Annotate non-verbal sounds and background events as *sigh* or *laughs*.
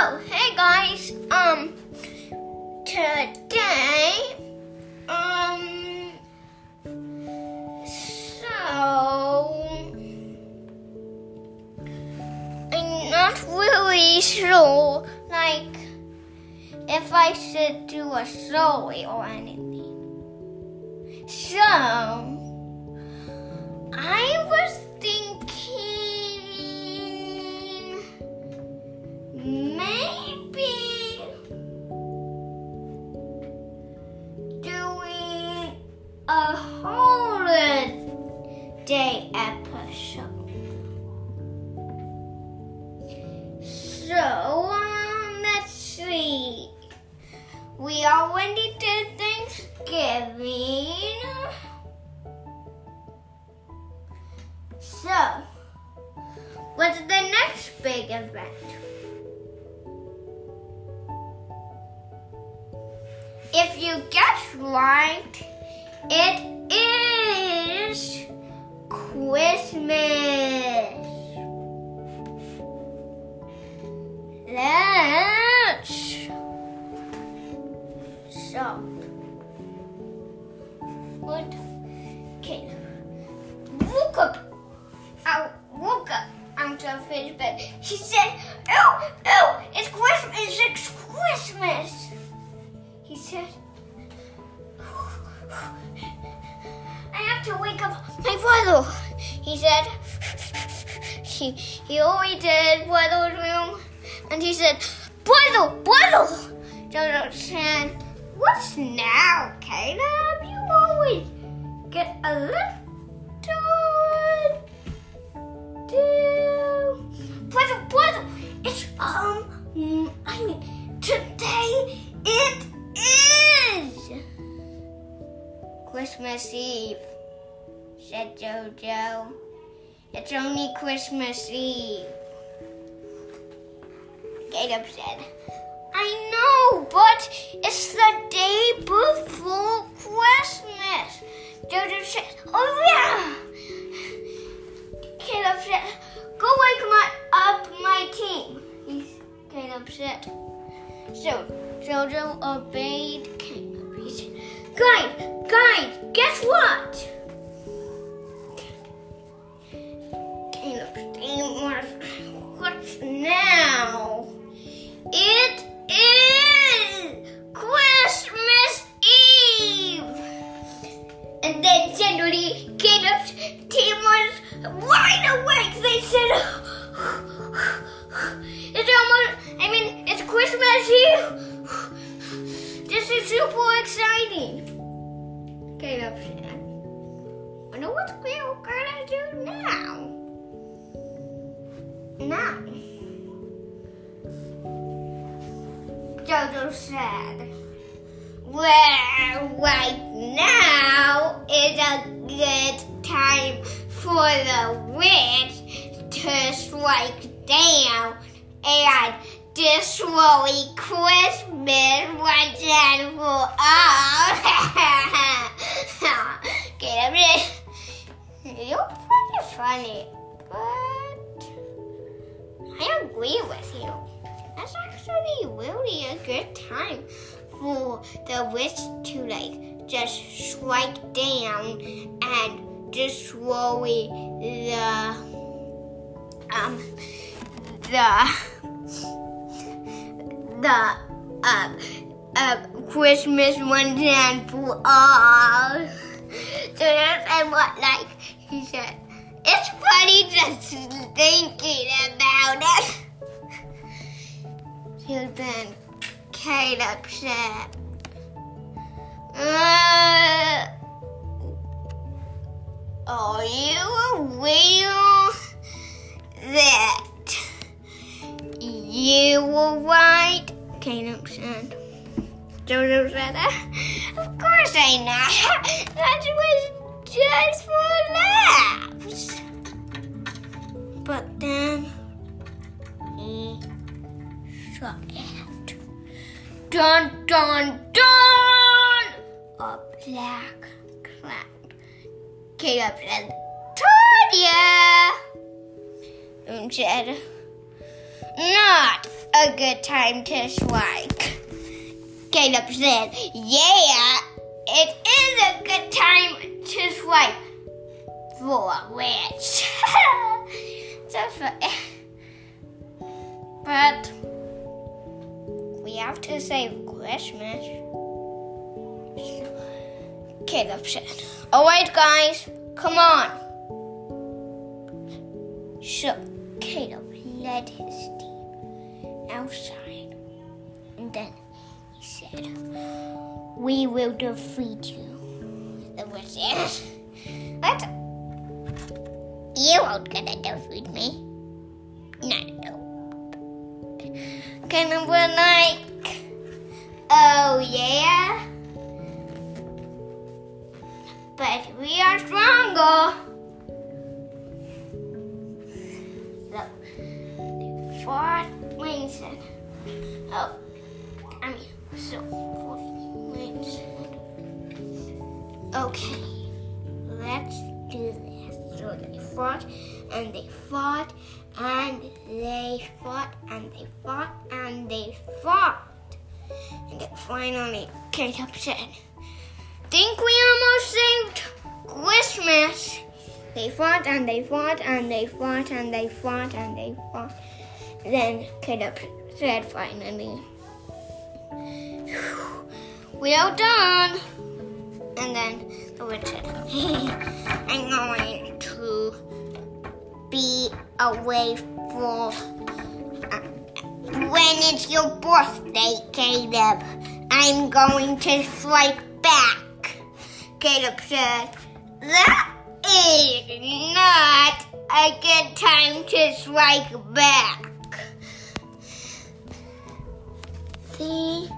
Oh, hey guys. Um, today, um, so I'm not really sure, like, if I should do a story or anything. So, I episode. So, um, let's see. We already did Thanksgiving. So, what's the next big event? If you guess right, it is Christmas. Let's so what? Okay, woke up. I woke up out of his bed. He said, "Oh, oh, it's Christmas! It's Christmas!" He said, I have to wake up my brother. He said, he, he always did brother's room. And he said, brother, brother. Jojo said, what's now, Caleb? You always get a little do. Brother, brother, it's, um, I mean, today it is Christmas Eve, said Jojo. It's only Christmas Eve. Caleb said, I know, but it's the day before Christmas. Jojo said, Oh, yeah. Caleb said, Go wake my, up my team. He, Caleb said. So Jojo obeyed Caleb. He said, Guys, guys, guess what? And then suddenly Caleb's team was wide awake. They said, It's almost, I mean, it's Christmas Eve. This is super exciting. Caleb said, Wonder what we're gonna do now. Now. Jojo said, Well, right now is a good time for the witch to strike down and destroy Christmas once and for all. Get it? You're pretty funny, but I agree with you. That's actually really a good time for the witch to like just strike down and destroy the um the *laughs* the uh, uh, Christmas once and for all. So that's what like he said. It's funny just thinking about it. *laughs* So Caleb said, uh, Are you aware that you were right? Caleb said. Jojo said, Of course I know. That was just for laughs. But then he saw it. Dun dun dun! A black cloud. Caleb said, Told ya! And said, Not a good time to strike. Caleb said, Yeah, it is a good time to strike for a witch. *laughs* *laughs* But have to save Christmas. Caleb said, Alright, guys, come on. So Caleb led his team outside and then he said, We will defeat you. The witch said, What? You aren't gonna defeat me. No, no. Caleb was like, Oh yeah? But we are stronger. They fought Winston. Oh, I mean, so, Winston. Okay, let's do this. So they fought and they fought and they fought and they fought and they fought. And then finally, Caleb said, Think we almost saved Christmas. They fought and they fought and they fought and they fought and they fought. Then Caleb said finally, *sighs* We are done. And then the witch said, *laughs* I'm going to be away for when it's your birthday, Caleb. I'm going to strike back. Caleb said, That is not a good time to strike back. See?